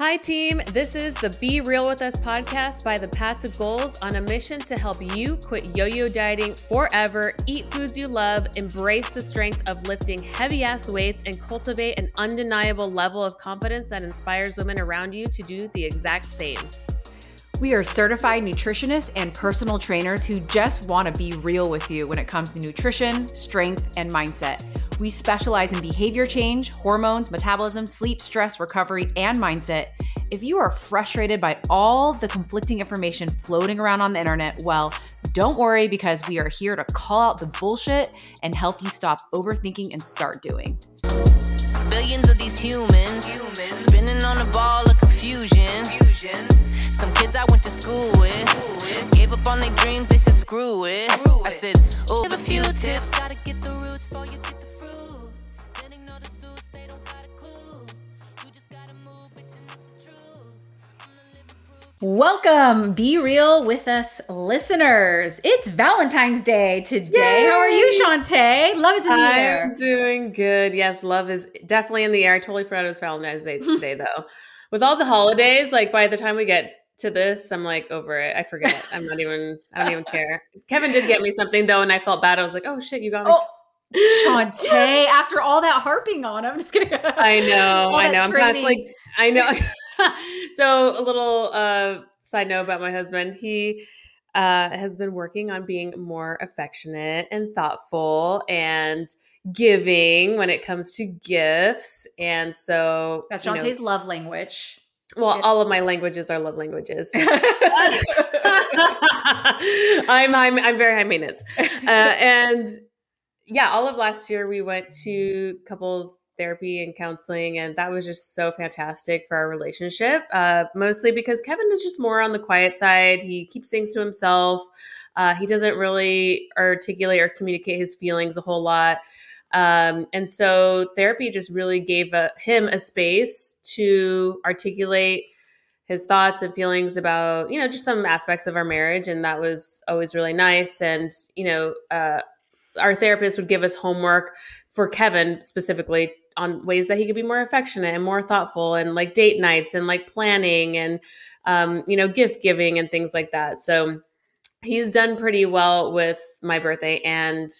Hi, team. This is the Be Real With Us podcast by The Path to Goals on a mission to help you quit yo yo dieting forever, eat foods you love, embrace the strength of lifting heavy ass weights, and cultivate an undeniable level of confidence that inspires women around you to do the exact same. We are certified nutritionists and personal trainers who just want to be real with you when it comes to nutrition, strength, and mindset. We specialize in behavior change, hormones, metabolism, sleep, stress, recovery, and mindset. If you are frustrated by all the conflicting information floating around on the internet, well, don't worry because we are here to call out the bullshit and help you stop overthinking and start doing. Billions of these humans, humans spinning on a ball of confusion. confusion. Some kids I went to school with gave up on their dreams. They said screw it. Screw it. I said, oh, a few tips. Gotta get the roots before you Welcome, Be Real with Us listeners. It's Valentine's Day today. How are you, Chauntae? Love is in the air. I'm doing good. Yes, love is definitely in the air. I totally forgot it was Valentine's Day today, though. With all the holidays, like by the time we get to this, I'm like over it. I forget. I'm not even. I don't even care. Kevin did get me something though, and I felt bad. I was like, oh shit, you got me. Oh, Chauntae, after all that harping on I'm just kidding. I know, I know. I'm kind of training. like, I know. so a little uh, side note about my husband. He uh, has been working on being more affectionate and thoughtful and giving when it comes to gifts. And so That's you know, love language. well, all of my languages are love languages. I'm, I'm I'm very high maintenance, uh, and yeah, all of last year we went to couples therapy and counseling, and that was just so fantastic for our relationship. Uh, mostly because Kevin is just more on the quiet side. He keeps things to himself. Uh, he doesn't really articulate or communicate his feelings a whole lot. Um, and so therapy just really gave a, him a space to articulate his thoughts and feelings about, you know, just some aspects of our marriage. And that was always really nice. And, you know, uh, our therapist would give us homework for Kevin specifically on ways that he could be more affectionate and more thoughtful and like date nights and like planning and, um, you know, gift giving and things like that. So he's done pretty well with my birthday and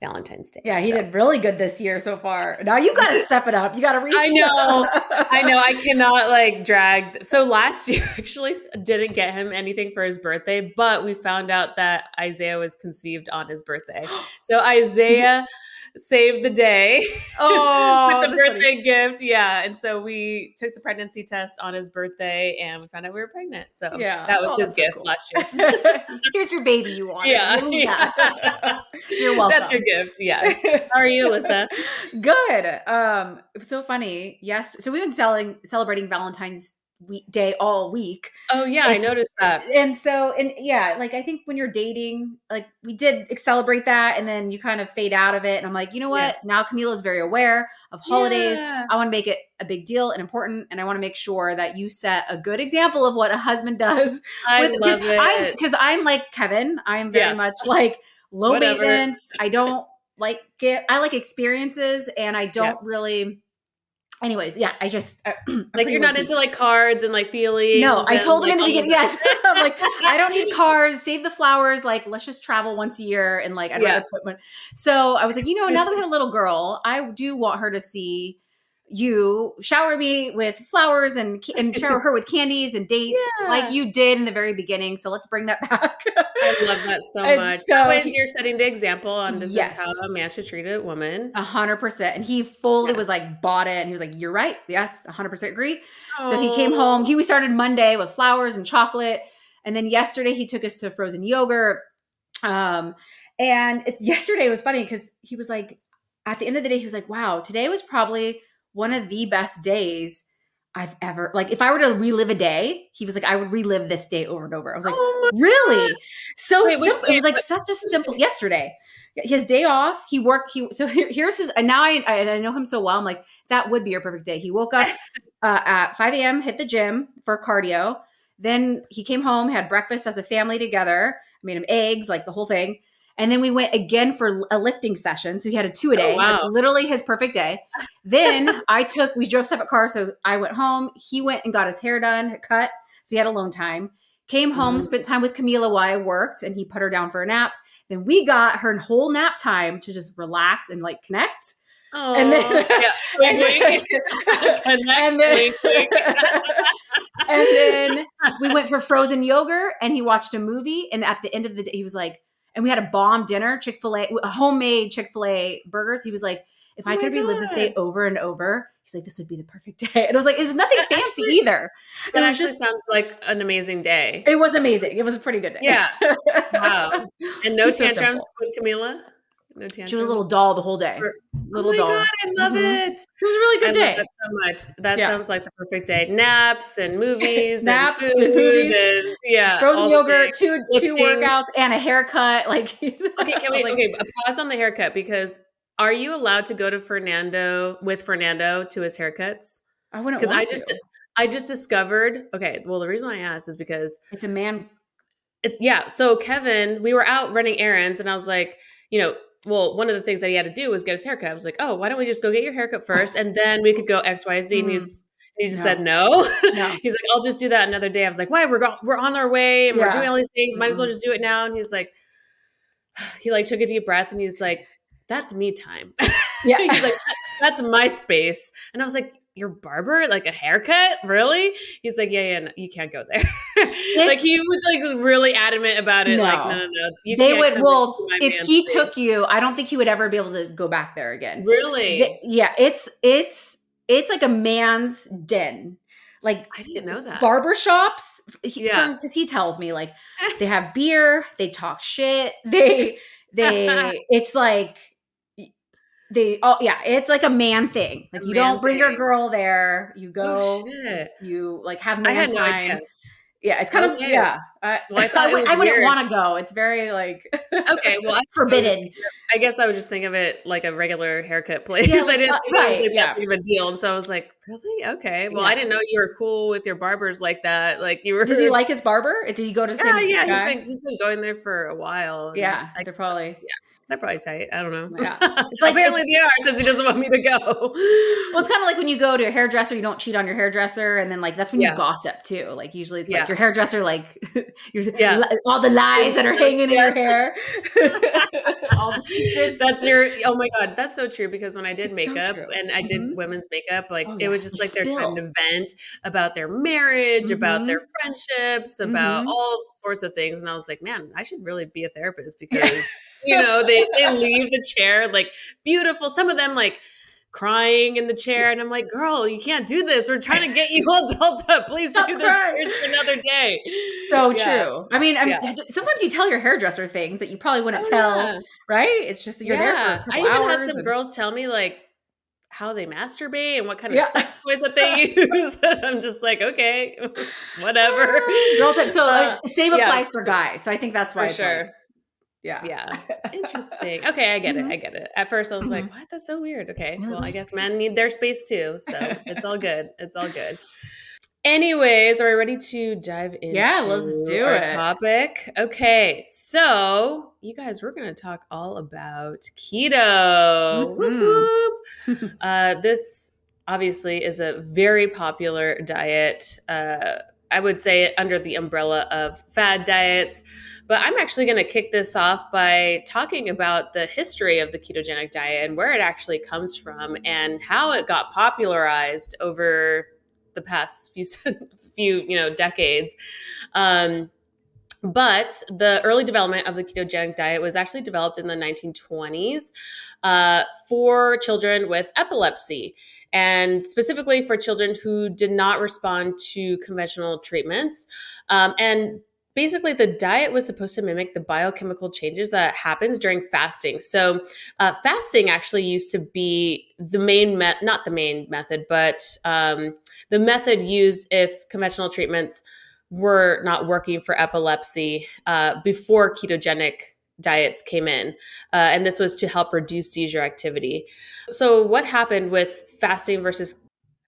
Valentine's Day. Yeah, he So- did really good this year so far. Now you got to step it up. You got to reach. I know. I know I cannot like drag. So last year actually didn't get him anything for his birthday, but we found out that Isaiah was conceived on his birthday. So Isaiah saved the day Oh, with the that's funny. birthday gift. Yeah. And so we took the pregnancy test on his birthday and we found out we were pregnant. So Yeah. that was Oh, his gift cool. last year. Here's your baby you wanted. Yeah. Yeah. You're welcome. That's your gift. Yes. How are you, Alyssa? Good. Um, so funny. Yes. So we've been selling celebrating Valentine's week, Day all week. Oh yeah, I noticed that. And so and yeah, like I think when you're dating, like we did celebrate that and then you kind of fade out of it. And I'm like, you know what? Now Camila's very aware of holidays. Yeah. I want to make it a big deal and important, and I want to make sure that you set a good example of what a husband does. I with- love 'cause I'm it. because I'm like Kevin. I'm very Yeah. much like low Whatever. maintenance. I don't like get. I like experiences, and I don't really. Anyways, yeah, I just uh, like you're not into like cards and like feelings. No, I told him in the beginning. Yes, I'm like I don't need cars. Save the flowers. Like let's just travel once a year and like I'd Yeah. rather put one. So I was like, you know, now that we have a little girl, I do want her to see you shower me with flowers and and shower her with candies and dates Yeah. like you did in the very beginning. So let's bring that back. I love that so And much. so that he- you're setting the example on this Yes. is how a man should treat a woman. A hundred percent. And he fully Yeah. was like bought it and he was like, You're right. Yes, a hundred percent agree. So he came Oh. home. He we started Monday with flowers and chocolate, and then yesterday he took us to frozen yogurt. Um, and it, yesterday was funny because he was like, at the end of the day, he was like, "Wow, today was probably one of the best days I've ever like. If I were to relive a day, he was like, I would relive this day over and over. I was like, Oh really? So Wait, simple. It was like such a simple. Yesterday, his day off. He worked. He so here, here's his. And now I, I I know him so well. I'm like that would be your perfect day. He woke up uh, at 5 a.m. Hit the gym for cardio. Then he came home, had breakfast as a family together. Made him eggs, like the whole thing. And then we went again for a lifting session. So he had a two a Oh, day. wow. That's literally his perfect day. Then I took, we drove separate cars. So I went home. He went and got his hair done, cut. So he had alone time. Came home, Mhm. spent time with Camila while I worked, and he put her down for a nap. Then we got her whole nap time to just relax and like connect. Oh, And then, yeah. and then. Connect, and then- wink, wink. and then we went for frozen yogurt and he watched a movie. And at the end of the day, he was like, and we had a bomb dinner, Chick fil A, homemade Chick fil A burgers. He was like, if Oh I could relive this day over and over, he's like, this would be the perfect day. And I was like, it was nothing That fancy actually- either. That it actually just, sounds like an amazing day. it was amazing. It was a pretty good day. Yeah. Wow. And no He's tantrums simple. with Camila? No tantrums? She was a little doll the whole day. Or- Little oh doll. God, I love Mhm. it. It was a really I good love day. that so much. That Yeah. sounds like the perfect day. Naps and movies, Naps and and movies. and yeah, Frozen yogurt, two two workouts, and a haircut. Like, Okay, can we? like, okay, a pause on the haircut because are you allowed to go to Fernando with Fernando to his haircuts? I wouldn't Because I just to. I just discovered. Okay, well the reason why I asked is because It's a man. it, yeah. So Kevin, we were out running errands, and I was like, you know, well, one of the things that he had to do was get his haircut. I was like, oh, why don't we just go get your haircut first, and then we could go X, Y, Z. And Mm. he's he just No. said no. No. he's like, I'll just do that another day. I was like, why? We're go- we're on our way, and we're doing all these things. Might as well Mhm. just do it now. And he's like, he like took a deep breath, and he's like, that's me time. Yeah. he's like, that's my space. And I was like, your barber, like a haircut, really? He's like, yeah, yeah, no, you can't go there. like he was like really adamant about it. Like, No. no, no, no. You they can't would well if he space." took you i don't think he would ever be able to go back there again really, yeah it's it's it's like a man's den like I didn't know that. barber shops he, Yeah. because he tells me like they have beer they talk shit they they it's like they oh yeah it's like a man thing like A you don't bring your girl there you go oh you like have I no time idea. yeah it's kind of yeah I, Well, I would, I wouldn't want to go it's very like Okay, well, I forbidden I guess I was just thinking of it like a regular haircut place. Yeah, I didn't uh, think it was like yeah. that big of a deal, and so I was like, "Really? Okay." Well, I didn't know you were cool with your barbers like that. Like you were. Does he like his barber? Did he go to the Yeah, yeah. guy? He's been he's been going there for a while. yeah, I, they're probably. They're probably tight. I don't know. Yeah. It's like- apparently they are since he doesn't want me to go. Well, it's kind of like when you go to a hairdresser, you don't cheat on your hairdresser, and then like that's when Yeah. you gossip too. Like usually it's Yeah. like your hairdresser, like Yeah. all the lies that are hanging in your hair, all the secrets. That's your. Oh my god, that's so true. Because when I did It's makeup true. and I did Mhm. women's makeup, like Oh, it was just like they're trying to vent about their marriage, about Mhm. their friendships, about Mhm. all sorts of things. And I was like, man, I should really be a therapist because you know they they leave the chair like beautiful. Some of them like crying in the chair and i'm like girl you can't do this we're trying to get you all dolled up please Stop do this for another day so Yeah. true. I mean, Yeah. sometimes you tell your hairdresser things that you probably wouldn't Oh, tell, yeah. right? It's just you're there for I even had some and- girls tell me like how they masturbate and what kind of Yeah. sex toys that they use. I'm just like, okay, whatever. Girl type. So Uh, same yeah. applies for guys. So I think that's why for sure. like, yeah. yeah. Interesting. Okay, I get Mhm. it. I get it. At first I was like, Mhm. what? That's so weird. Okay. Yeah, Well, I guess men need their space too. So it's all good. It's all good. Anyways, are we ready to dive into Yeah, let's do our it. topic? Okay, so you guys, we're going to talk all about keto. Whoop, Mhm. whoop. uh, this obviously is a very popular diet. Uh, I would say under the umbrella of fad diets. But I'm actually going to kick this off by talking about the history of the ketogenic diet and where it actually comes from and how it got popularized over the past few few you know decades. Um, but the early development of the ketogenic diet was actually developed in the 1920s uh, for children with epilepsy, and specifically for children who did not respond to conventional treatments. Um, and basically, the diet was supposed to mimic the biochemical changes that happens during fasting. So, uh, fasting actually used to be the main met not the main method, but um, the method used if conventional treatments were not working for epilepsy uh, before ketogenic diets came in. Uh, and this was to help reduce seizure activity. So, what happened with fasting versus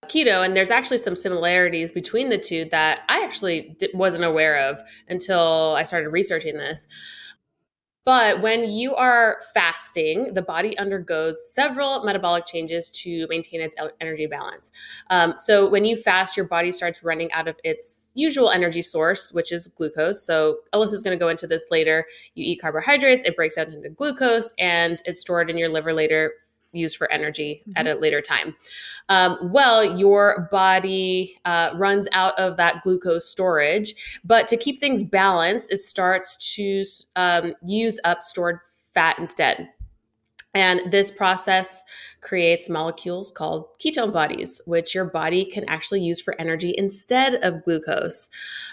keto? And there's actually some similarities between the two that I actually wasn't aware of until I started researching this. But when you are fasting, the body undergoes several metabolic changes to maintain its energy balance. Um, so when you fast, your body starts running out of its usual energy source, which is glucose. So Alyssa is going to go into this later. You eat carbohydrates, it breaks down into glucose, and it's stored in your liver later used for energy mm-hmm. at a later time. Um, well, your body uh, runs out of that glucose storage, but to keep things balanced, it starts to um, use up stored fat instead. And this process creates molecules called ketone bodies, which your body can actually use for energy instead of glucose.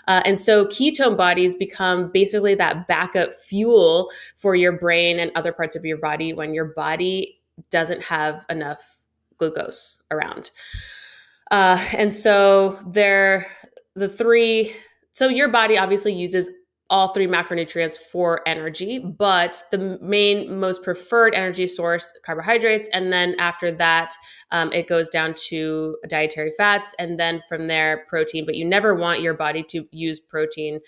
Uh, and so ketone bodies become basically that backup fuel for your brain and other parts of your body when your body doesn't have enough glucose around. Uh, and so they're the three. So your body obviously uses all three macronutrients for energy, but the main, most preferred energy source, carbohydrates. And then after that, um, it goes down to dietary fats. And then from there, protein. But you never want your body to use protein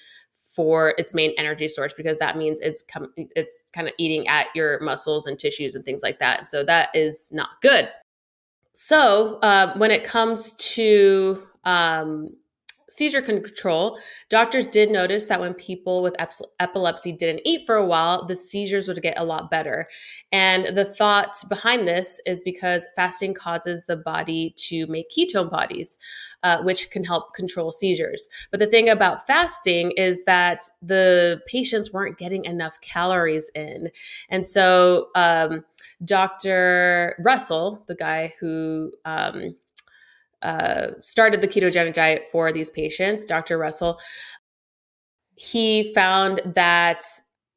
for its main energy source because that means it's com- it's kind of eating at your muscles and tissues and things like that. So that is not good. So uh, when it comes to um, seizure control, doctors did notice that when people with ep- epilepsy didn't eat for a while, the seizures would get a lot better. And the thought behind this is because fasting causes the body to make ketone bodies, uh, which can help control seizures. But the thing about fasting is that the patients weren't getting enough calories in. And so, um, Dr. Russell, the guy who um, uh, started the ketogenic diet for these patients, Dr. Russell, he found that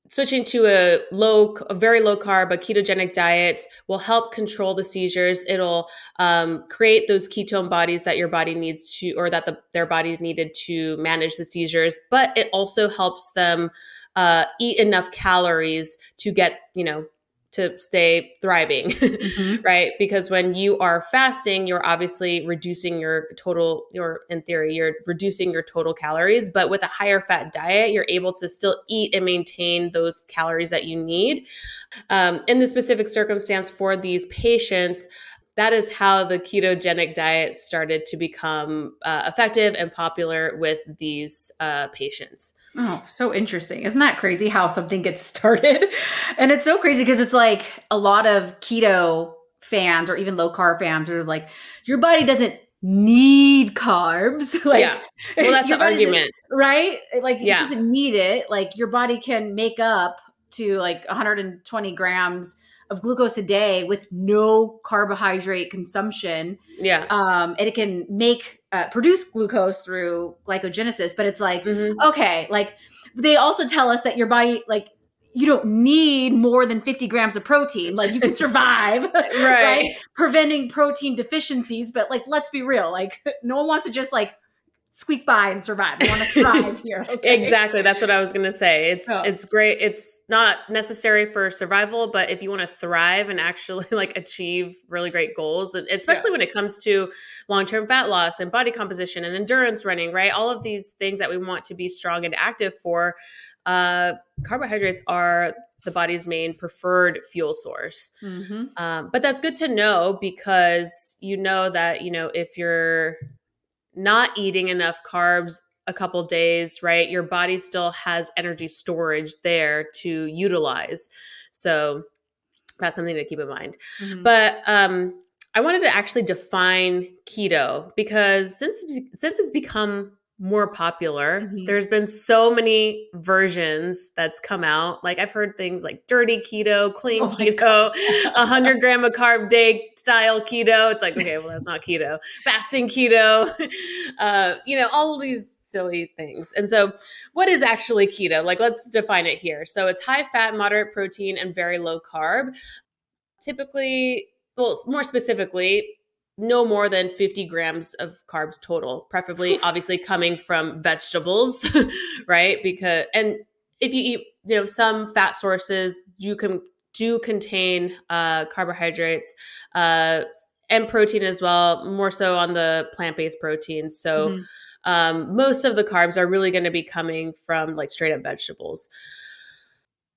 switching to a low, a very low carb, a ketogenic diet will help control the seizures. It'll um, create those ketone bodies that your body needs to, or that the, their bodies needed to manage the seizures. But it also helps them uh, eat enough calories to get, you know, to stay thriving, mm-hmm. right? Because when you are fasting, you're obviously reducing your total, your in theory, you're reducing your total calories. But with a higher fat diet, you're able to still eat and maintain those calories that you need. Um, in the specific circumstance for these patients, that is how the ketogenic diet started to become uh, effective and popular with these uh, patients. Oh, so interesting. Isn't that crazy how something gets started? And it's so crazy because it's like a lot of keto fans or even low carb fans are like, your body doesn't need carbs. like, yeah. Well, that's the argument. Right? Like, yeah. it doesn't need it. Like, your body can make up to like 120 grams of glucose a day with no carbohydrate consumption. Yeah. Um, and it can make uh, produce glucose through glycogenesis, but it's like mm-hmm. okay, like they also tell us that your body like you don't need more than 50 grams of protein. Like you can survive, right. right? Preventing protein deficiencies. But like, let's be real. Like no one wants to just like squeak by and survive. I want to thrive here. Okay? exactly. That's what I was going to say. It's oh. it's great. It's not necessary for survival, but if you want to thrive and actually like achieve really great goals, and especially yeah. when it comes to long-term fat loss and body composition and endurance running, right? All of these things that we want to be strong and active for, uh, carbohydrates are the body's main preferred fuel source. Mm-hmm. Um, but that's good to know because you know that you know if you're not eating enough carbs a couple days, right? Your body still has energy storage there to utilize. So that's something to keep in mind. Mm-hmm. But um, I wanted to actually define keto because since since it's become more popular. Mm-hmm. There's been so many versions that's come out. Like I've heard things like dirty keto, clean oh keto, a hundred gram of carb day style keto. It's like, okay, well, that's not keto. Fasting keto, uh, you know, all these silly things. And so, what is actually keto? Like, let's define it here. So, it's high fat, moderate protein, and very low carb. Typically, well, more specifically, no more than 50 grams of carbs total, preferably obviously coming from vegetables, right? Because and if you eat, you know, some fat sources you can do contain uh, carbohydrates uh, and protein as well, more so on the plant-based proteins. So mm-hmm. um, most of the carbs are really going to be coming from like straight up vegetables.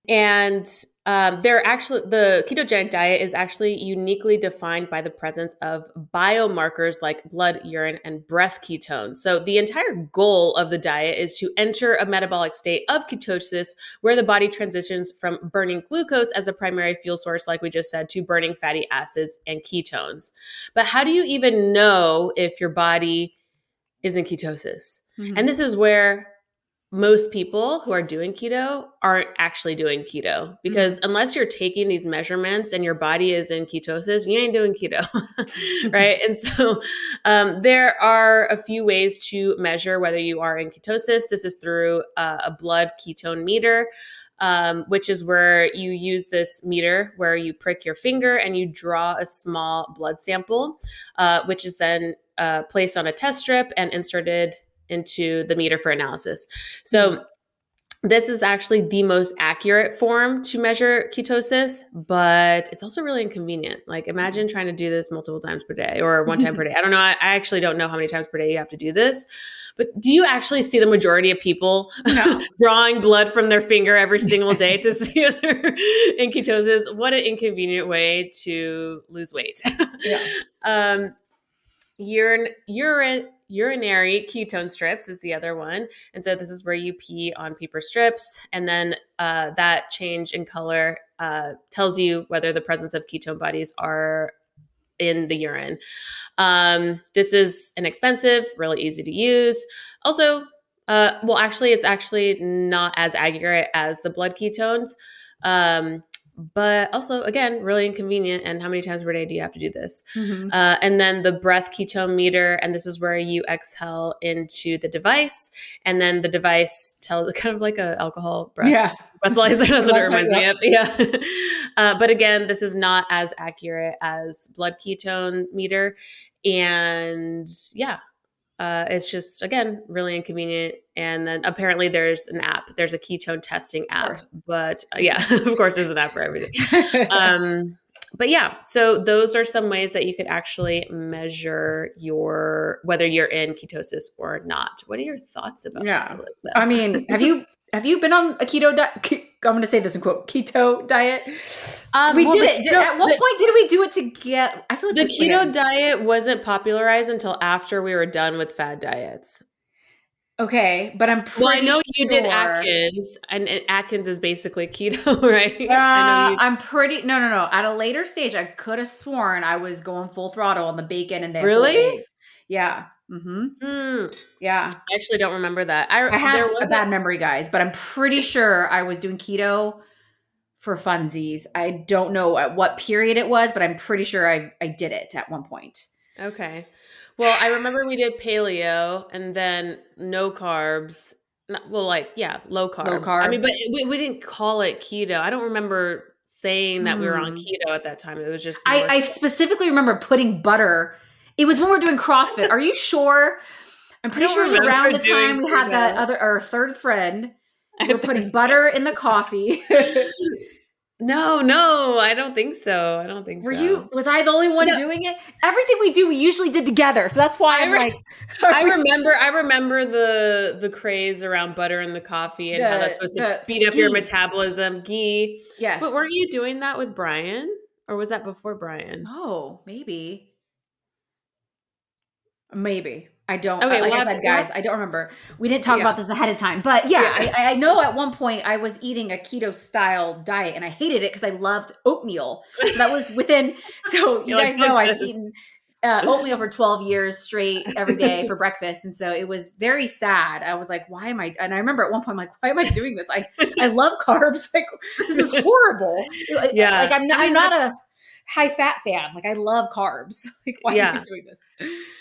and um, they're actually the ketogenic diet is actually uniquely defined by the presence of biomarkers like blood, urine, and breath ketones. So the entire goal of the diet is to enter a metabolic state of ketosis where the body transitions from burning glucose as a primary fuel source, like we just said, to burning fatty acids and ketones. But how do you even know if your body is in ketosis? Mm-hmm. And this is where most people who are doing keto aren't actually doing keto because mm-hmm. unless you're taking these measurements and your body is in ketosis, you ain't doing keto, right? and so um, there are a few ways to measure whether you are in ketosis. This is through uh, a blood ketone meter. Um, which is where you use this meter where you prick your finger and you draw a small blood sample, uh, which is then uh, placed on a test strip and inserted into the meter for analysis. So mm-hmm. this is actually the most accurate form to measure ketosis, but it's also really inconvenient. Like imagine trying to do this multiple times per day or one time per day. I don't know. I, I, actually don't know how many times per day you have to do this. But do you actually see the majority of people no. drawing blood from their finger every single day to see if they're in ketosis? What an inconvenient way to lose weight. Yeah. um, urine, urine urinary ketone strips is the other one. And so this is where you pee on paper strips. And then uh, that change in color uh, tells you whether the presence of ketone bodies are in the urine. Um, this is inexpensive, really easy to use. Also, uh, well, actually, it's actually not as accurate as the blood ketones. Um, but also again really inconvenient and how many times per day do you have to do this? Mm-hmm. uh, and then the breath ketone meter and this is where you exhale into the device and then the device tells kind of like a alcohol breath yeah. breathalyzer that's what it reminds me of yeah. Uh, but again this is not as accurate as blood ketone meter and yeah uh, it's just again really inconvenient. And then apparently there's an app. There's a ketone testing app. But uh, yeah of course there's an app for everything. Um, but yeah so those are some ways that you could actually measure your whether you're in ketosis or not. What are your thoughts about yeah. that, i mean have you have you been on a keto diet? I'm going to say this in quote keto diet. Um, we well, did it. Keto, at what the, point did we do it to get? I feel like the keto diet wasn't popularized until after we were done with fad diets. Okay, but I'm pretty. Well, I know you did Atkins, and, and, Atkins is basically keto, right? Uh, I am pretty. No, no, no. At a later stage, I could have sworn I was going full throttle on the bacon and the really. Yeah. Mm-hmm. Mm. Yeah. I actually don't remember that. I, I have a bad memory, guys, but I'm pretty sure I was doing keto for funsies. I don't know at what period it was, but I'm pretty sure I, I did it at one point. Okay. Well, I remember we did paleo and then no carbs. Not, well, like, yeah, low carb. Low carb. I mean, but we, we didn't call it keto. I don't remember saying that mm. we were on hmm. keto at that time. It was just. I, I specifically remember putting butter it was when we were doing CrossFit. Are you sure? I'm pretty sure it was around the time we had that other our third friend. We were putting butter in the coffee. no, no, I don't think so. I don't think were so. you? Was I the only one no. doing it? Everything we do, we usually did together. So that's why I'm like. I remember. I remember the the craze around butter in the coffee and the, how that's supposed to speed up ghee. your metabolism. Ghee. Yes. But weren't you doing that with Brian, or was that before Brian? Oh, maybe. Maybe. I don't. Okay, like we'll I said, guys, I don't remember. We didn't talk yeah. about this ahead of time, but yeah, yeah. I, I, know at one point I was eating a keto style diet and I hated it because I loved oatmeal. So that was within. So you guys know I've eaten uh, oatmeal for 12 years straight every day for breakfast. And so it was very sad. I was like, why am I? And I remember at one point, I'm like, why am I doing this? I, I love carbs. Like, this is horrible. Yeah. Like, I'm not, I am not a, high fat fan. Like I love carbs. like why yeah. am I doing this?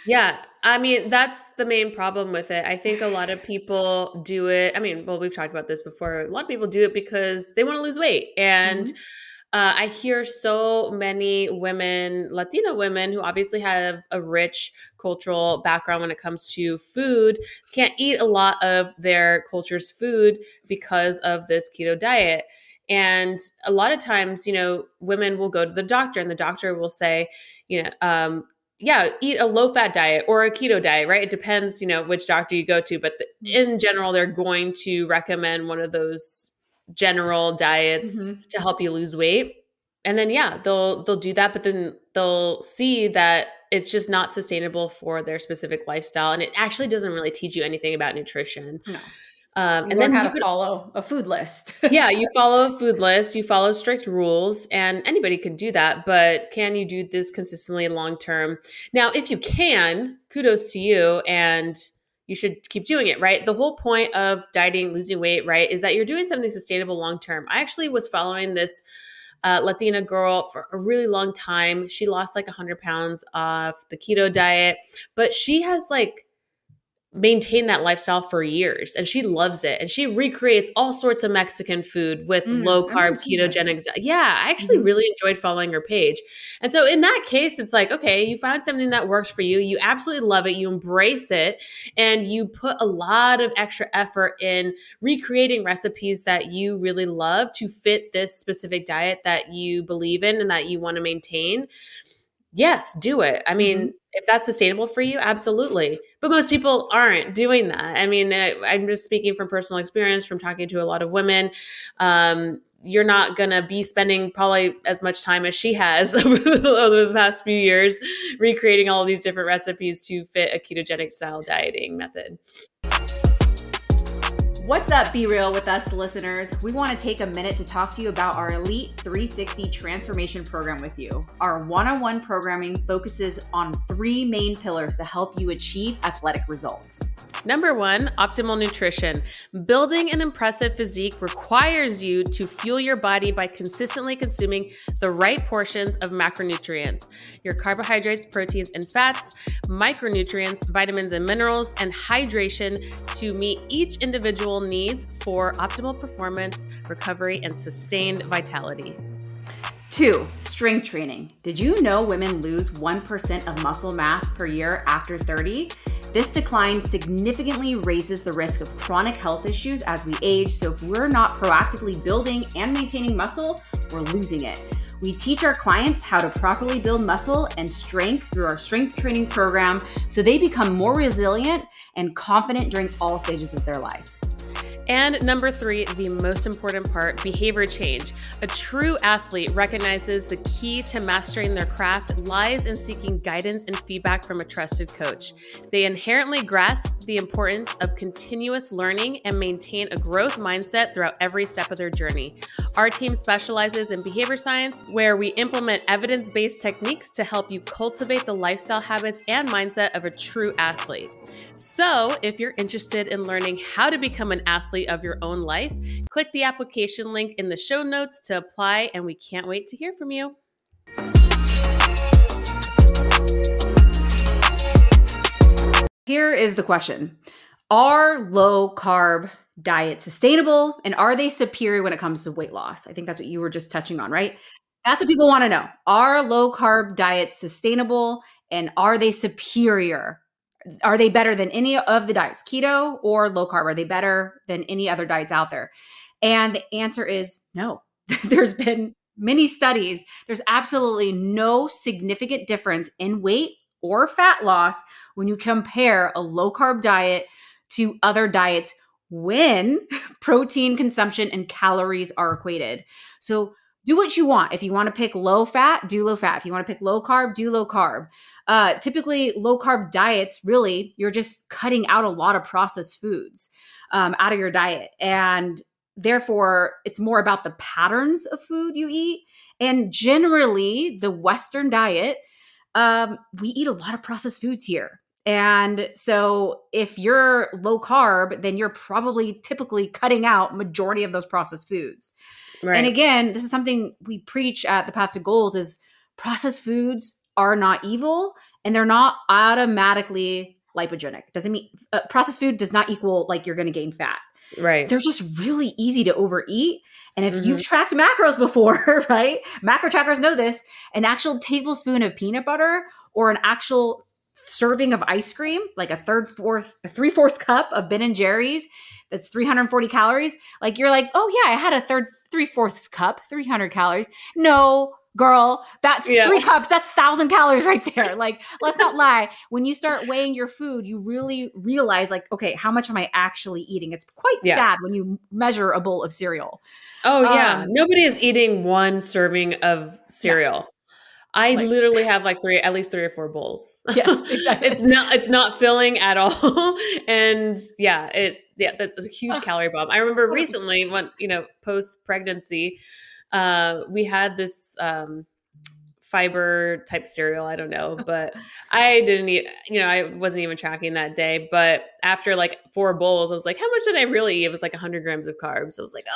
Yeah. I mean, that's the main problem with it. I think a lot of people do it. I mean, well, we've talked about this before. A lot of people do it because they want to lose weight. And mm-hmm. uh, I hear so many women, Latina women, who obviously have a rich cultural background when it comes to food, can't eat a lot of their culture's food because of this keto diet. And a lot of times, you know, women will go to the doctor and the doctor will say, you know, um, yeah, eat a low fat diet or a keto diet, right? It depends, you know, which doctor you go to, but the, mm. in general, they're going to recommend one of those general diets Mhm. to help you lose weight. And then yeah, they'll they'll do that, but then they'll see that it's just not sustainable for their specific lifestyle, and it actually doesn't really teach you anything about nutrition. No. Um, and then how you to could follow a food list. yeah, you follow a food list, you follow strict rules, and anybody can do that. But can you do this consistently long term? Now, if you can, kudos to you, and you should keep doing it, right? The whole point of dieting, losing weight, right, is that you're doing something sustainable long term. I actually was following this uh, Latina girl for a really long time. She lost like 100 pounds off the keto diet, but she has like maintained that lifestyle for years and she loves it and she recreates all sorts of mexican food with Mm, low carb ketogenic yeah i actually Mhm. really enjoyed following her page and so in that case it's like okay you found something that works for you you absolutely love it you embrace it and you put a lot of extra effort in recreating recipes that you really love to fit this specific diet that you believe in and that you want to maintain yes, do it. I mean, Mhm. If that's sustainable for you, absolutely. But most people aren't doing that. I mean, I, I'm just speaking from personal experience, from talking to a lot of women. Um, you're not going to be spending probably as much time as she has over the, over the past few years recreating all these different recipes to fit a ketogenic style dieting method. What's up, Be Real with us, listeners? We want to take a minute to talk to you about our Elite 360 Transformation Program with you. Our one on one programming focuses on three main pillars to help you achieve athletic results. Number one, optimal nutrition. Building an impressive physique requires you to fuel your body by consistently consuming the right portions of macronutrients your carbohydrates, proteins, and fats, micronutrients, vitamins and minerals, and hydration to meet each individual needs for optimal performance, recovery, and sustained vitality. Two, strength training. Did you know women lose 1% of muscle mass per year after 30? This decline significantly raises the risk of chronic health issues as we age. So, if we're not proactively building and maintaining muscle, we're losing it. We teach our clients how to properly build muscle and strength through our strength training program so they become more resilient and confident during all stages of their life. And number three, the most important part behavior change. A true athlete recognizes the key to mastering their craft lies in seeking guidance and feedback from a trusted coach. They inherently grasp the importance of continuous learning and maintain a growth mindset throughout every step of their journey. Our team specializes in behavior science, where we implement evidence based techniques to help you cultivate the lifestyle habits and mindset of a true athlete. So, if you're interested in learning how to become an athlete of your own life, click the application link in the show notes to apply, and we can't wait to hear from you. Here is the question Are low carb diets sustainable and are they superior when it comes to weight loss? I think that's what you were just touching on, right? That's what people want to know. Are low carb diets sustainable and are they superior? Are they better than any of the diets, keto or low carb? Are they better than any other diets out there? And the answer is no. There's been many studies. There's absolutely no significant difference in weight or fat loss when you compare a low carb diet to other diets when protein consumption and calories are equated. So do what you want. If you want to pick low fat, do low fat. If you want to pick low carb, do low carb. Uh, typically, low carb diets, really, you're just cutting out a lot of processed foods um, out of your diet. And therefore, it's more about the patterns of food you eat. And generally, the Western diet, um, we eat a lot of processed foods here. And so if you're low carb, then you're probably typically cutting out majority of those processed foods. Right. And again, this is something we preach at the Path to Goals is processed foods are not evil and they're not automatically lipogenic. Doesn't mean uh, processed food does not equal like you're going to gain fat. right. They're just really easy to overeat. And if you've tracked macros before, right? Macro trackers know this. An actual tablespoon of peanut butter or an actual serving of ice cream, like a third, fourth, a three fourths cup of Ben and Jerry's, that's 340 calories. Like you're like, oh yeah, I had a third, three fourths cup, 300 calories. No, girl. That's Yeah. three cups. That's thousand calories right there. Like, let's not lie. When you start weighing your food, you really realize, like, okay, how much am I actually eating? It's quite Yeah. sad when you measure a bowl of cereal. Oh yeah, Um, nobody is eating one serving of cereal. I Like- literally have like three, at least three or four bowls. Yes, exactly. it's not, it's not filling at all, and yeah, it, yeah, that's a huge Ah. calorie bomb. I remember recently when you know post pregnancy, uh, we had this um, fiber type cereal. I don't know, but I didn't eat. You know, I wasn't even tracking that day. But after like four bowls, I was like, how much did I really eat? It was like 100 grams of carbs. I was like,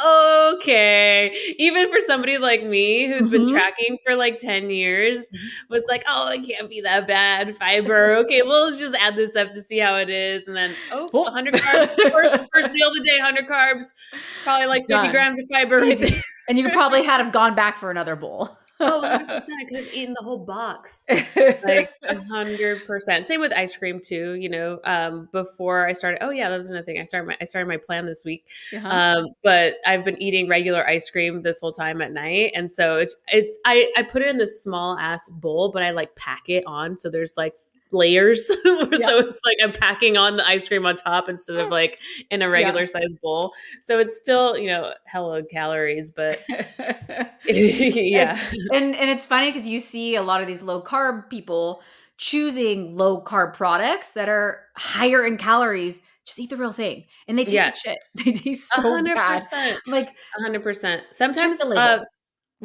okay. Even for somebody like me who's been Mhm. tracking for like 10 years, was like, oh, it can't be that bad. Fiber. Okay, well, let's just add this up to see how it is. And then, oh, Oh. 100 carbs. First, first meal of the day, 100 carbs. Probably like 50 Done. grams of fiber. right Easy. there. And you probably had have gone back for another bowl. Oh, 100%. I could have eaten the whole box. like hundred percent. Same with ice cream too. You know, um, before I started, oh yeah, that was another thing. I started my I started my plan this week. Uh-huh. Um, but I've been eating regular ice cream this whole time at night, and so it's it's I I put it in this small ass bowl, but I like pack it on so there's like layers so it's like i'm packing on the ice cream on top instead of like in a regular size bowl so it's still you know hella calories but yeah and and it's funny because you see a lot of these low carb people choosing low carb products that are higher in calories. Just eat the real thing, and they taste Yeah. like shit. They taste so hundred bad. percent Like A hundred percent. Sometimes the label. uh,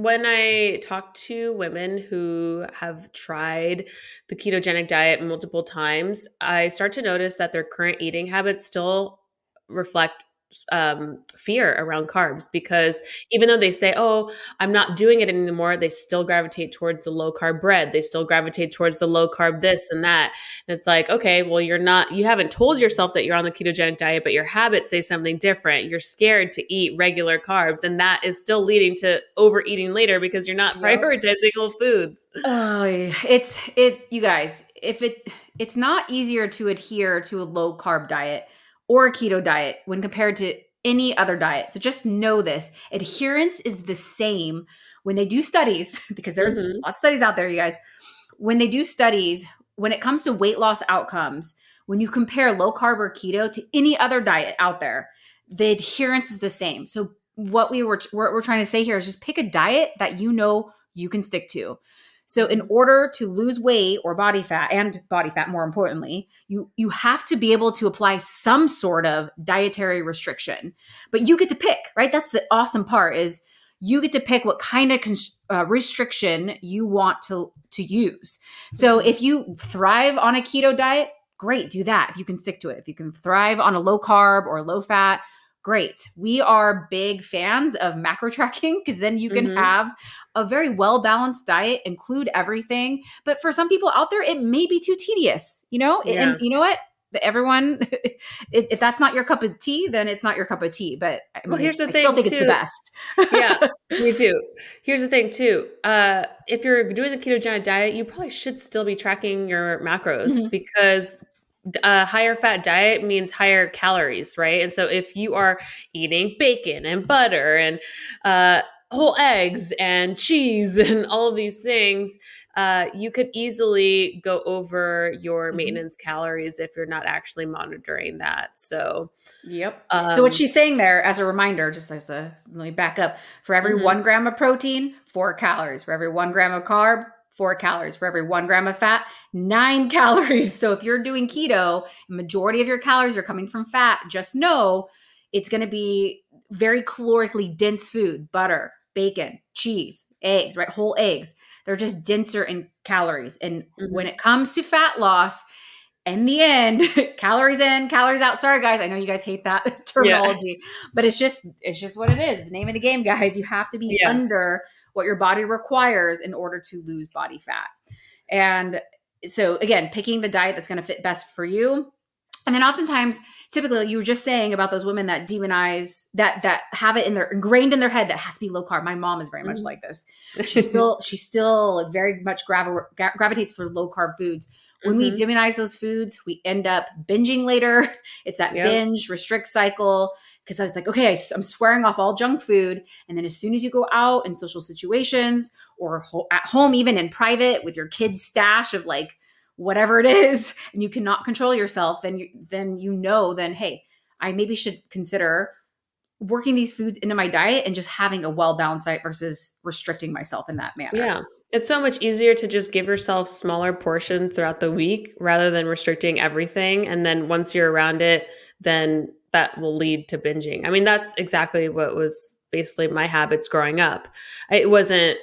when I talk to women who have tried the ketogenic diet multiple times, I start to notice that their current eating habits still reflect um, fear around carbs because even though they say, "Oh, I'm not doing it anymore," they still gravitate towards the low carb bread. They still gravitate towards the low carb this and that. And it's like, okay, well, you're not. You haven't told yourself that you're on the ketogenic diet, but your habits say something different. You're scared to eat regular carbs, and that is still leading to overeating later because you're not prioritizing whole foods. Oh, yeah. it's it. You guys, if it, it's not easier to adhere to a low carb diet or a keto diet when compared to any other diet. So just know this: adherence is the same when they do studies, because there's Mhm. lots of studies out there, you guys. When they do studies, when it comes to weight loss outcomes, when you compare low carb or keto to any other diet out there, the adherence is the same. So what we were what we're trying to say here is just pick a diet that you know you can stick to. So in order to lose weight or body fat and body fat more importantly, you you have to be able to apply some sort of dietary restriction. But you get to pick, right? That's the awesome part is you get to pick what kind of uh, restriction you want to to use. So if you thrive on a keto diet, great, do that. If you can stick to it. If you can thrive on a low carb or low fat, great. We are big fans of macro tracking because then you can Mhm. have a very well balanced diet, include everything. But for some people out there, it may be too tedious, you know? Yeah. And you know what? Everyone, if that's not your cup of tea, then it's not your cup of tea. But I Well, here's the I still thing, think it's the too. best. Yeah. Me too. Here's the thing too. Uh, if you're doing the ketogenic diet, you probably should still be tracking your macros Mhm. because a higher fat diet means higher calories, right? And so if you are eating bacon and butter and uh, whole eggs and cheese and all of these things, uh, you could easily go over your Mhm. maintenance calories if you're not actually monitoring that. So, Yep. um, so what she's saying there, as a reminder, just as a let me back up. For every Mhm. one gram of protein, four calories. For every one gram of carb, four calories. For every one gram of fat, nine calories. So if you're doing keto, majority of your calories are coming from fat. Just know it's going to be very calorically dense food: butter, bacon, cheese, eggs. Right, whole eggs. They're just denser in calories. And Mhm. when it comes to fat loss, in the end, calories in, calories out. Sorry, guys. I know you guys hate that terminology, but it's just it's just what it is. The name of the game, guys. You have to be Yeah. under what your body requires in order to lose body fat. And so again, picking the diet that's going to fit best for you. And then oftentimes, typically, you were just saying about those women that demonize that that have it in their ingrained in their head that has to be low carb. My mom is very much Mhm. like this. She still she still like very much gravi- gra- gravitates for low carb foods when we Mhm. demonize those foods, we end up binging later. It's that Yep. binge restrict cycle. Because I was like, okay, I, am swearing off all junk food. And then as soon as you go out in social situations or ho- at home, even in private with your kids' stash of like whatever it is, and you cannot control yourself, then you then you know then hey, I maybe should consider working these foods into my diet and just having a well balanced diet versus restricting myself in that manner. Yeah. It's so much easier to just give yourself smaller portions throughout the week rather than restricting everything. And then once you're around it, then that will lead to binging. I mean, that's exactly what was basically my habits growing up. It wasn't,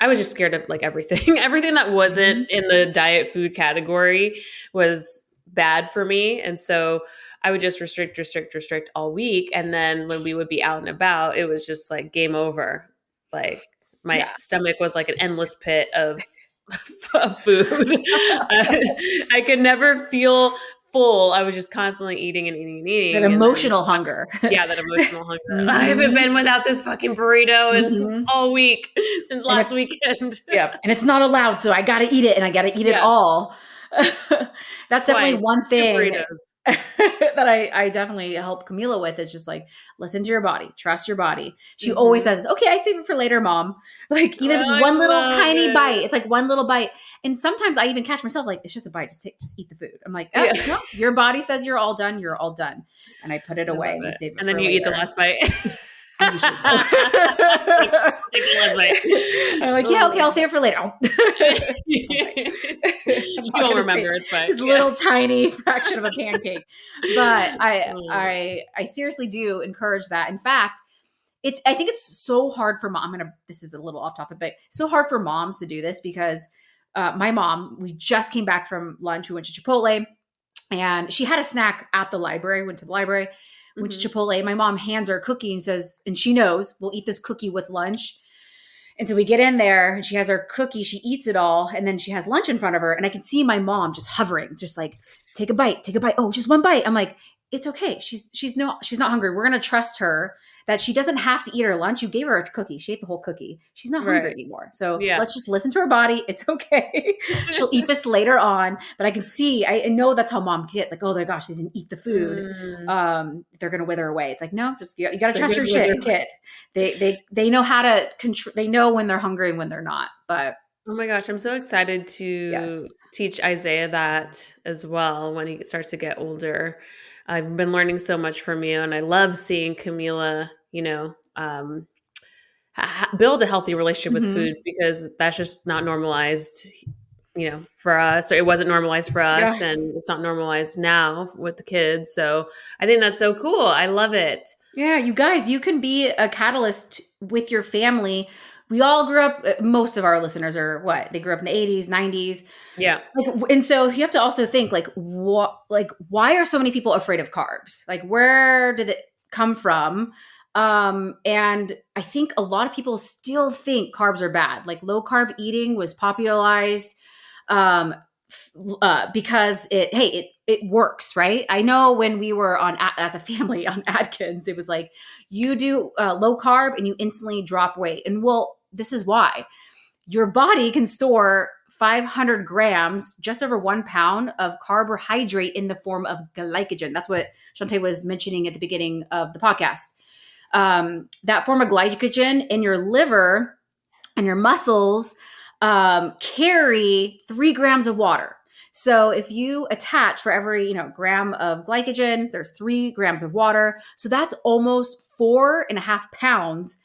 I was just scared of like everything. everything that wasn't Mm-hmm. in the diet food category was bad for me. And so I would just restrict, restrict, restrict all week. And then when we would be out and about, it was just like game over. Like my Yeah. stomach was like an endless pit of, of food. I, I could never feel full. I was just constantly eating and eating and eating. That and then- emotional hunger. yeah, that emotional hunger. Mhm. I haven't been without this fucking burrito in Mhm. all week since last weekend. yeah. And it's not allowed, so I got to eat it and I got to eat it all. That's definitely one thing that I, I definitely help Camila with is just like listen to your body, trust your body. She Mhm. always says, "Okay, I save it for later, mom." Like even if I it's one little tiny it. bite, it's like one little bite. And sometimes I even catch myself like, "It's just a bite. Just take, just eat the food." I'm like, oh, Yeah. no, "Your body says you're all done. You're all done," and I put it I away and it. save it. And then you eat later. last bite. I usually do. Take the last bite. I'm like, yeah, okay, I'll save it for later. you won't remember. It's fine. this little tiny fraction of a pancake. But I Mm. I I seriously do encourage that. In fact, it's I think it's so hard for mom. I'm gonna this is a little off topic, but so hard for moms to do this because uh, my mom, we just came back from lunch. We went to Chipotle and she had a snack at the library, went to the library, went Mhm. to Chipotle. My mom hands her a cookie and says, and she knows we'll eat this cookie with lunch. And so we get in there and she has her cookie, she eats it all, and then she has lunch in front of her. And I can see my mom just hovering, just like, take a bite, take a bite. Oh, just one bite. I'm like, it's okay. She's she's no she's not hungry. We're gonna trust her that she doesn't have to eat her lunch. You gave her a cookie. She ate the whole cookie. She's not hungry Right. anymore. So Yeah. let's just listen to her body. It's okay. She'll eat this later on. But I can see, I know that's how moms get like, oh my gosh, they didn't eat the food Mm. um they're gonna wither away it's like no just you, you gotta trust your shit kid they they they know how to control they know when they're hungry and when they're not but Oh my gosh, I'm so excited to Yes. teach Isaiah that as well when he starts to get older. I've been learning so much from you, and I love seeing Camila, you know, um, ha- build a healthy relationship Mhm. with food because that's just not normalized, you know, for us, or it wasn't normalized for us, and it's not normalized now with the kids. So I think that's so cool. I love it. yeah you guys you can be a catalyst with your family we all grew up uh, most of our listeners are what? They grew up in the 80s 90s Yeah. like and so you have to also think like what like why are so many people afraid of carbs? Like where did it come from? Um and i think a lot of people still think carbs are bad. Like low carb eating was popularized um uh, because it hey it it works right? I know when we were on as a family on atkins it was like you do uh, low carb and you instantly drop weight. And well this is why your body can store 500 grams, just over one pound of carbohydrate in the form of glycogen. That's what Chauntae was mentioning at the beginning of the podcast. Um, that form of glycogen in your liver and your muscles um, carry three grams of water. So if you attach for every you know gram of glycogen, there's three grams of water. So that's almost four and a half pounds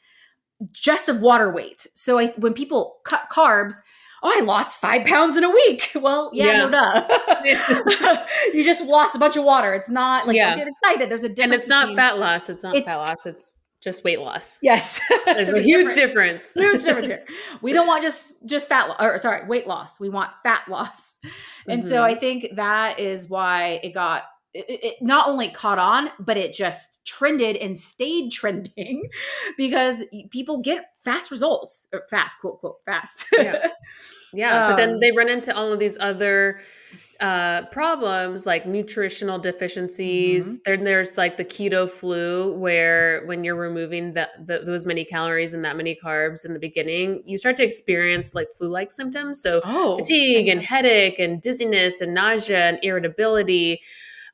just of water weight. So I, when people cut carbs, oh, I lost five pounds in a week. Well, yeah, Yeah. no duh. you just lost a bunch of water. It's not like Yeah. don't get excited. There's a difference. And it's not between- fat loss. It's not It's- fat loss. It's just weight loss. Yes, There's a huge difference. huge difference here. We don't want just just fat lo- or sorry, weight loss. We want fat loss. And so Mhm. I think that is why it got it, it not only caught on, but it just trended and stayed trending because people get fast results or fast, quote, quote, fast. Yeah. Yeah, but then Um, they run into all of these other uh, problems like nutritional deficiencies. Mm-hmm. Then there's like the keto flu, where when you're removing that the, those many calories and that many carbs in the beginning, you start to experience like flu-like symptoms. So oh, fatigue and headache and dizziness and nausea and irritability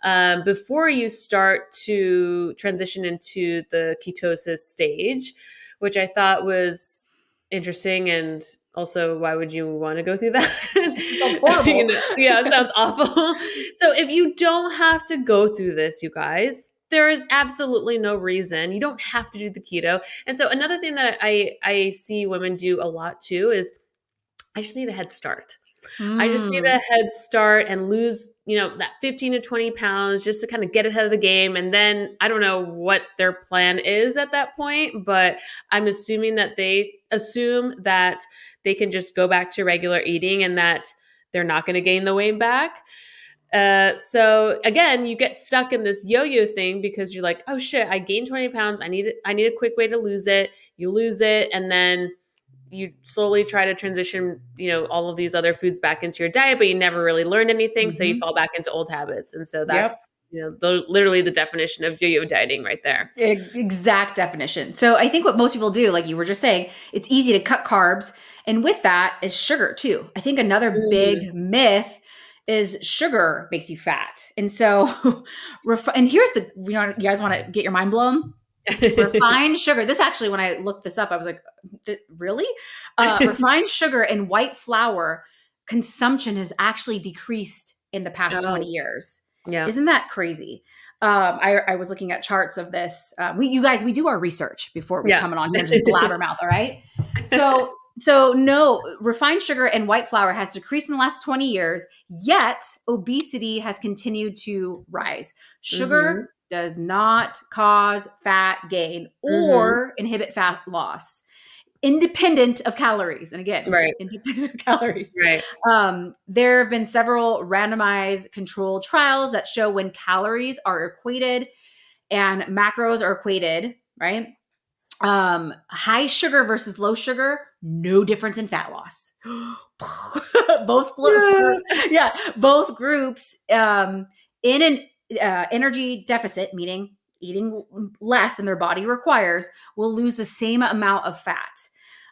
um, before you start to transition into the ketosis stage, which I thought was interesting and also why would you want to go through that? Sounds horrible. You know, yeah it sounds awful. So if you don't have to go through this you guys there is absolutely no reason. You don't have to do the keto. And so another thing that i i see women do a lot too is i just need a head start I just need Mm. a head start and lose, you know, that 15 to 20 pounds just to kind of get ahead of the game. And then I don't know what their plan is at that point, but I'm assuming that they assume that they can just go back to regular eating and that they're not going to gain the weight back. Uh, so again, you get stuck in this yo-yo thing because you're like, oh shit, I gained 20 pounds. I need it. I need a quick way to lose it. You lose it, and then you slowly try to transition, you know, all of these other foods back into your diet, but you never really learned anything. So you Mhm. fall back into old habits. And so that's, you know, the, literally the definition of yo-yo dieting right there. Exact definition. So I think what most people do, like you were just saying, it's easy to cut carbs. And with that is sugar too. I think another Mm. big myth is sugar makes you fat. And so, and here's the, you know, you guys want to get your mind blown? Refined sugar. This actually, when I looked this up, I was like, really? Uh, refined sugar and white flour consumption has actually decreased in the past Oh. 20 years. yeah. Isn't that crazy? Um, I, I was looking at charts of this. Uh, we, you guys, we do our research before we Yeah. come on here just blabbermouth. All right. So, so no, refined sugar and white flour has decreased in the last 20 years, yet obesity has continued to rise. Sugar does not cause fat gain or inhibit fat loss, independent of calories. And again, Right. independent of calories. Right. Um, there have been several randomized controlled trials that show when calories are equated and macros are equated, right? Um, high sugar versus low sugar, no difference in fat loss. both groups, yeah, both groups um, in an uh, energy deficit, meaning eating less than their body requires, will lose the same amount of fat.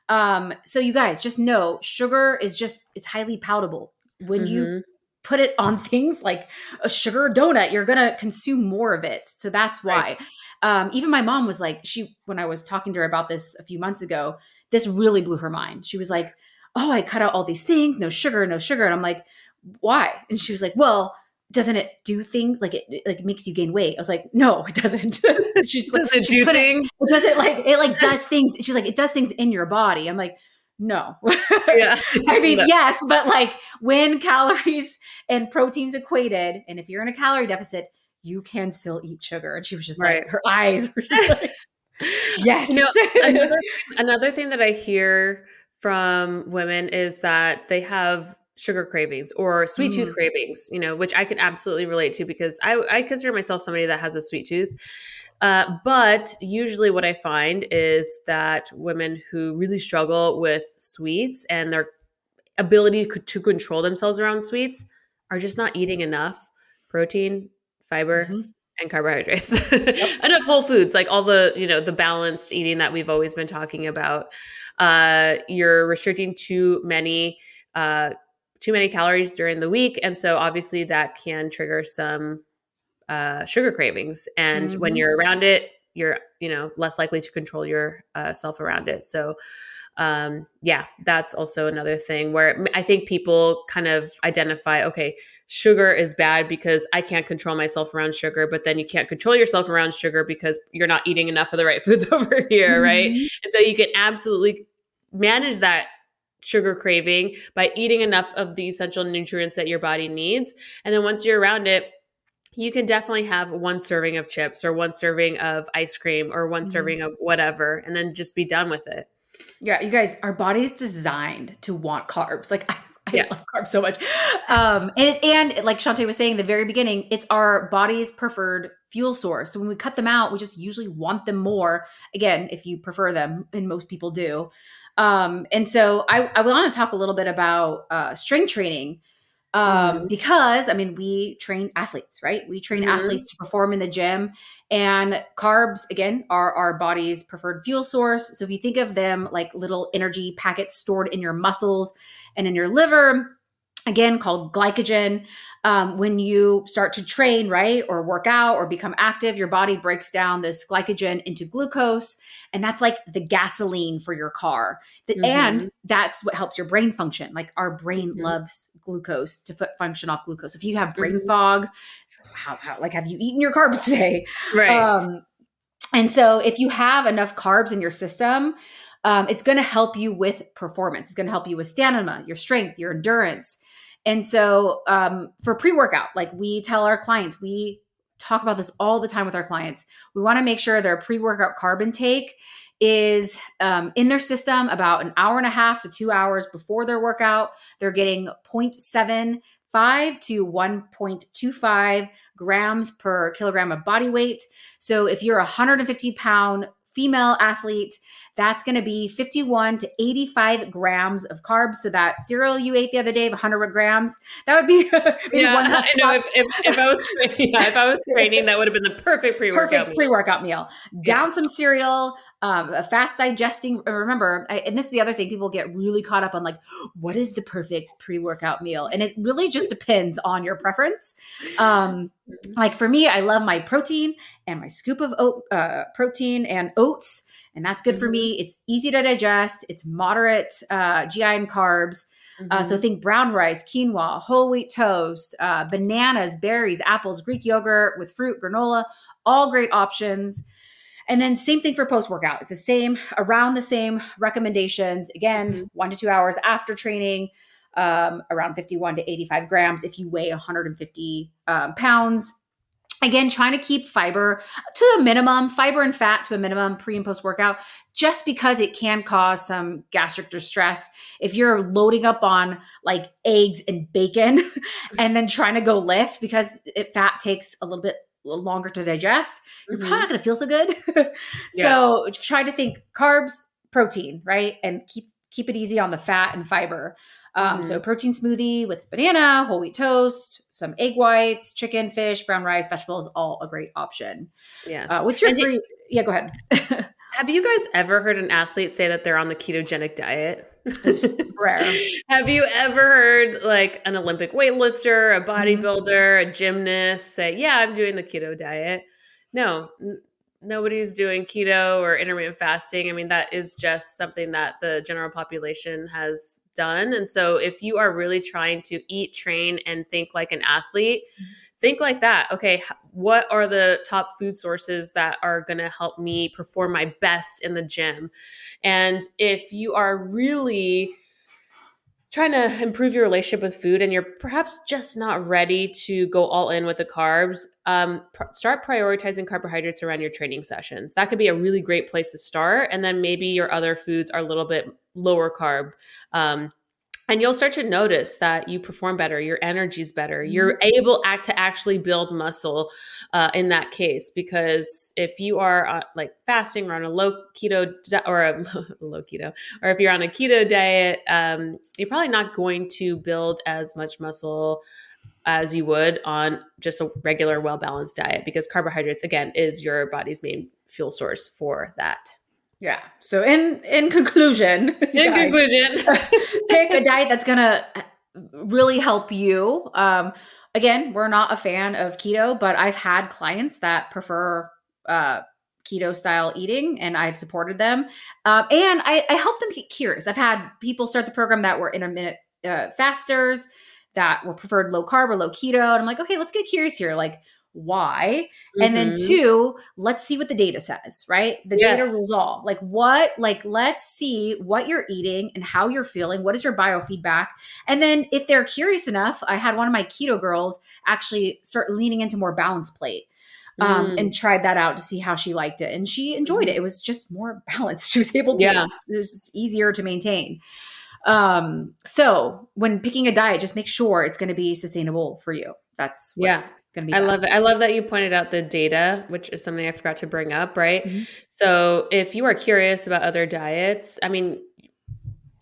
Um, so you guys just know sugar is just it's highly palatable. When you Mhm. put it on things like a sugar donut, you're gonna consume more of it. So that's why. Um, even my mom was like, she when I was talking to her about this a few months ago, this really blew her mind. She was like, "Oh, I cut out all these things, no sugar, no sugar," and I'm like, "Why?" And she was like, "Well." Doesn't it do things like it like makes you gain weight? I was like, no, it doesn't. She's like, Does it do things? it does it like it like does things. She's like, it does things in your body. I'm like, no. Yeah. I mean, No. yes, but like when calories and proteins equated, and if you're in a calorie deficit, you can still eat sugar. And she was just Right. like, her eyes were just like, yes. You know, another another thing that I hear from women is that they have sugar cravings or sweet tooth Mm. cravings, you know, which I can absolutely relate to because I, I consider myself somebody that has a sweet tooth. Uh, but usually, what I find is that women who really struggle with sweets and their ability co- to control themselves around sweets are just not eating enough protein, fiber, Mhm. and carbohydrates enough whole foods like all the you know the balanced eating that we've always been talking about uh you're restricting too many uh too many calories during the week and so obviously that can trigger some uh sugar cravings and when Mhm. you're around it you're you know less likely to control your uh, self around it so um yeah that's also another thing where i think people kind of identify okay sugar is bad because i can't control myself around sugar but then you can't control yourself around sugar because you're not eating enough of the right foods over here right Mhm. and so you can absolutely manage that sugar craving by eating enough of the essential nutrients that your body needs and then once you're around it you can definitely have one serving of chips or one serving of ice cream or one Mhm. serving of whatever and then just be done with it Yeah, you guys, our body's designed to want carbs. Like I, I Yeah. love carbs so much. Um, and and like Chauntae was saying in the very beginning, it's our body's preferred fuel source. So when we cut them out, we just usually want them more. Again, if you prefer them, and most people do. Um, and so I, I want to talk a little bit about uh, strength training. Um, Mhm. because I mean, we train athletes, right? We train Mhm. athletes to perform in the gym, and carbs, again, are our body's preferred fuel source. So if you think of them like little energy packets stored in your muscles and in your liver, again called glycogen. Um, when you start to train, right, or work out or become active, your body breaks down this glycogen into glucose. And that's like the gasoline for your car. The, Mhm. And that's what helps your brain function. Like our brain Mhm. loves glucose to fu- function off glucose. If you have brain Mhm. fog, how, how, like, have you eaten your carbs today? Right. Um, and so if you have enough carbs in your system, um, it's going to help you with performance. It's going to help you with stamina, your strength, your endurance. And so um, for pre workout, like we tell our clients, we talk about this all the time with our clients. We want to make sure their pre workout carb intake is um, in their system about an hour and a half to two hours before their workout. They're getting 0.75 to 1.25 grams per kilogram of body weight. So if you're a 150 pound female athlete, that's going to be 51 to 85 grams of carbs. So that cereal you ate the other day of 100 grams, that would be maybe yeah, one less I know. If, if, if I was training, yeah, if I was training, that would have been the perfect pre-workout. perfect meal. pre-workout meal. Down some cereal, um, a fast digesting. Remember, I, and this is the other thing people get really caught up on, like, what is the perfect pre-workout meal? And it really just depends on your preference. Um, like for me, I love my protein and my scoop of oat uh, protein and oats, and that's good for me. It's easy to digest. It's moderate uh, GI and carbs. Uh, so Mhm. think brown rice, quinoa, whole wheat toast, uh, bananas, berries, apples, Greek yogurt with fruit, granola, all great options. And then same thing for post workout. It's the same, around the same recommendations. Again, Mhm. one to two hours after training, um, around 51 to 85 grams if you weigh 150 um, pounds. Again, trying to keep fiber to a minimum, fiber and fat to a minimum pre and post workout, just because it can cause some gastric distress. If you're loading up on like eggs and bacon and then trying to go lift because it, fat takes a little bit longer to digest, you're probably Mhm. not going to feel so good. so try to think carbs, protein, right? And keep keep it easy on the fat and fiber. Um, Mhm. So protein smoothie with banana, whole wheat toast, some egg whites, chicken, fish, brown rice, vegetables, all a great option. yes. Uh, what's your And free? Yeah, go ahead. Have you guys ever heard an athlete say that they're on the ketogenic diet? Rare. Have you ever heard like an Olympic weightlifter, a Mm-hmm. bodybuilder, a gymnast say, "Yeah, I'm doing the keto diet"? No, nobody's doing keto or intermittent fasting. I mean, that is just something that the general population has done. And so, if you are really trying to eat, train, and think like an athlete, mm-hmm. think like that. Okay, what are the top food sources that are going to help me perform my best in the gym? And if you are really trying to improve your relationship with food and you're perhaps just not ready to go all in with the carbs, um, pr- start prioritizing carbohydrates around your training sessions. That could be a really great place to start. And then maybe your other foods are a little bit lower carb. Um, and you'll start to notice that you perform better, your energy's better, you're able act to actually build muscle uh, in that case. Because if you are uh, like fasting or on a low keto di- or a low keto, or if you're on a keto diet, um, you're probably not going to build as much muscle as you would on just a regular, well balanced diet because carbohydrates, again, is your body's main fuel source for that. Yeah. So in in conclusion, In guys, conclusion, pick a diet that's gonna really help you. Um, again, we're not a fan of keto, but I've had clients that prefer uh, keto style eating, and I've supported them. Um, and I, I help them get curious. I've had people start the program that were intermittent uh, fasters that were preferred low carb or low keto, and I'm like, okay, let's get curious here. Like, why? And then Mhm. two, let's see what the data says, right? The data Yes. rules all. Like what, like let's see what you're eating and how you're feeling. What is your biofeedback? And then if they're curious enough, I had one of my keto girls actually start leaning into more balanced plate. Um, Mm. and tried that out to see how she liked it. And she enjoyed it. It was just more balanced. She was able to, Yeah. it was easier to maintain. Um, so when picking a diet, just make sure it's going to be sustainable for you. That's what's going to be. I love it. I love that you pointed out the data, which is something I forgot to bring up, right? Mhm. So, if you are curious about other diets, I mean,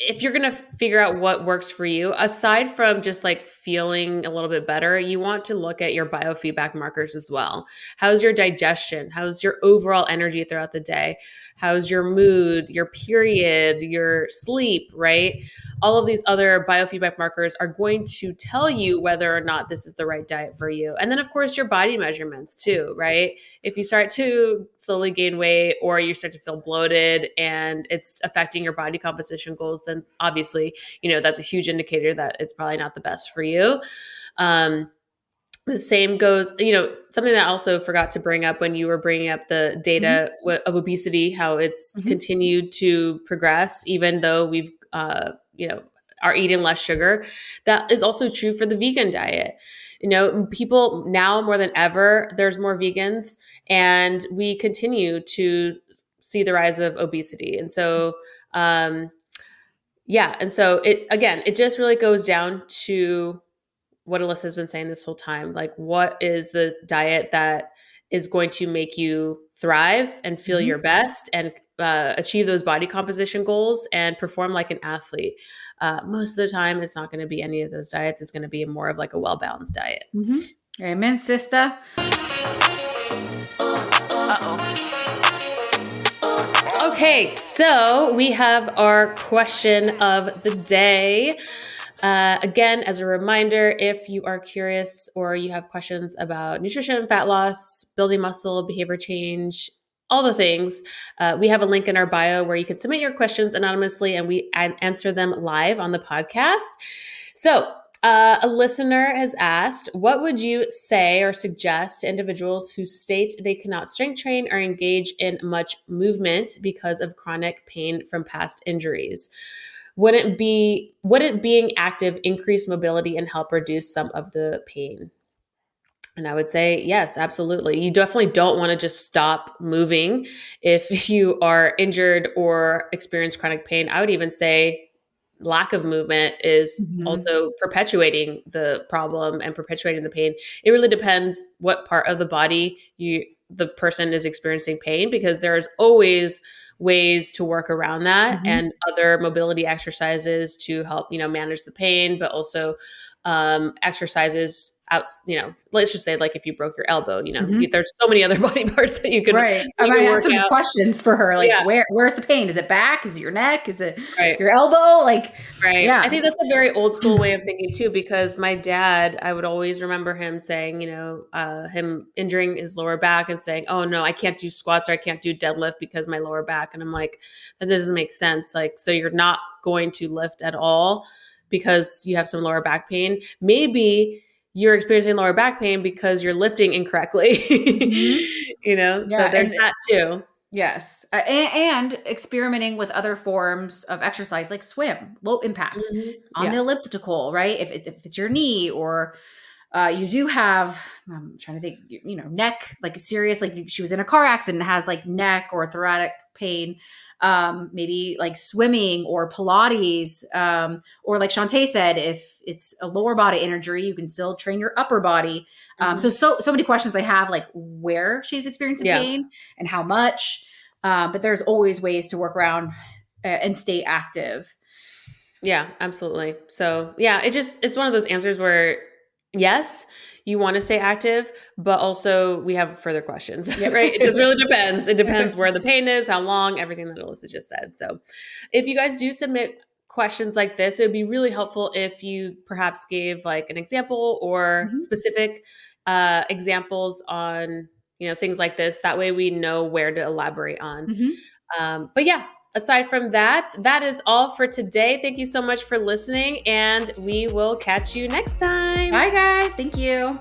if you're going to figure out what works for you, aside from just like feeling a little bit better, you want to look at your biofeedback markers as well. How's your digestion? How's your overall energy throughout the day? How's your mood, your period, your sleep, right? All of these other biofeedback markers are going to tell you whether or not this is the right diet for you. And then, of course, your body measurements too, right? If you start to slowly gain weight or you start to feel bloated and it's affecting your body composition goals, then obviously, you know, that's a huge indicator that it's probably not the best for you. Um, the same goes you know something that I also forgot to bring up when you were bringing up the data mm-hmm. of obesity how it's mm-hmm. continued to progress even though we've uh, you know are eating less sugar that is also true for the vegan diet you know people now more than ever there's more vegans and we continue to see the rise of obesity and so um yeah and so it again it just really goes down to what Alyssa has been saying this whole time. Like, what is the diet that is going to make you thrive and feel mm-hmm. your best and uh, achieve those body composition goals and perform like an athlete? Uh, most of the time, it's not going to be any of those diets. It's going to be more of like a well balanced diet. Mm-hmm. Amen, sister. Okay, so we have our question of the day. Uh, again, as a reminder, if you are curious or you have questions about nutrition, fat loss, building muscle, behavior change, all the things, uh, we have a link in our bio where you can submit your questions anonymously and we answer them live on the podcast. So, uh, a listener has asked, what would you say or suggest to individuals who state they cannot strength train or engage in much movement because of chronic pain from past injuries? wouldn't be wouldn't being active increase mobility and help reduce some of the pain and I would say, yes, absolutely. You definitely don't want to just stop moving if you are injured or experience chronic pain. I would even say lack of movement is mm-hmm. also perpetuating the problem and perpetuating the pain. It really depends what part of the body you the person is experiencing pain because there's always ways to work around that mm-hmm. and other mobility exercises to help you know manage the pain but also um, exercises out you know let's just say like if you broke your elbow you know mm-hmm. there's so many other body parts that you could right. i might have some out. questions for her like yeah. where where's the pain? Is it back? Is it your neck? Is it right. your elbow? Like right. yeah. I think that's a very old school way of thinking too because my dad i would always remember him saying you know uh, him injuring his lower back and saying oh no i can't do squats or i can't do deadlift because my lower back. And i'm like that doesn't make sense. Like so you're not going to lift at all because you have some lower back pain. Maybe you're experiencing lower back pain because you're lifting incorrectly. mm-hmm. You know, yeah, so there's and, that too. Yes. Uh, and, and, experimenting with other forms of exercise like swim, low impact mm-hmm. on yeah. the elliptical, right? If, it, if it's your knee or uh, you do have, I'm trying to think, you know, neck, like serious, like she was in a car accident, has like neck or thoracic pain, um, maybe like swimming or Pilates, um, or like Chauntae said, if it's a lower body injury, you can still train your upper body. Um, mm-hmm. So so so many questions I have, like where she's experiencing yeah. pain and how much. Um, but there's always ways to work around uh, and stay active. Yeah, absolutely. So yeah, it just it's one of those answers where yes, you want to stay active, but also we have further questions, right? It just really depends. It depends where the pain is, how long, everything that Alyssa just said. So if you guys do submit questions like this, it would be really helpful if you perhaps gave like an example or mm-hmm. specific uh, examples on you know things like this. That way we know where to elaborate on. Mm-hmm. Um, but yeah, aside from that, that is all for today. Thank you so much for listening, and we will catch you next time. Bye, guys. Thank you.